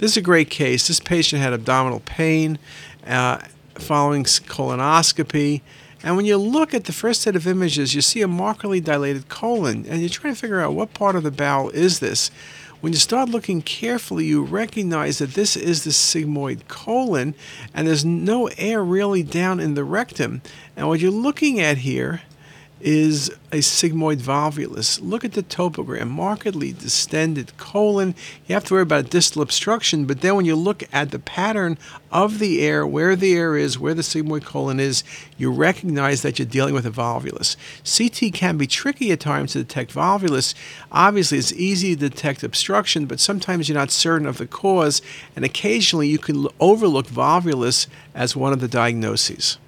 This is a great case. This patient had abdominal pain uh, following colonoscopy. And when you look at the first set of images, you see a markedly dilated colon, and you're trying to figure out what part of the bowel is this. When you start looking carefully, you recognize that this is the sigmoid colon, and there's no air really down in the rectum. And what you're looking at here is a sigmoid volvulus. Look at the topogram, markedly distended colon. You have to worry about distal obstruction, but then when you look at the pattern of the air, where the air is, where the sigmoid colon is, you recognize that you're dealing with a volvulus. CT can be tricky at times to detect volvulus. Obviously, it's easy to detect obstruction, but sometimes you're not certain of the cause, and occasionally you can overlook volvulus as one of the diagnoses.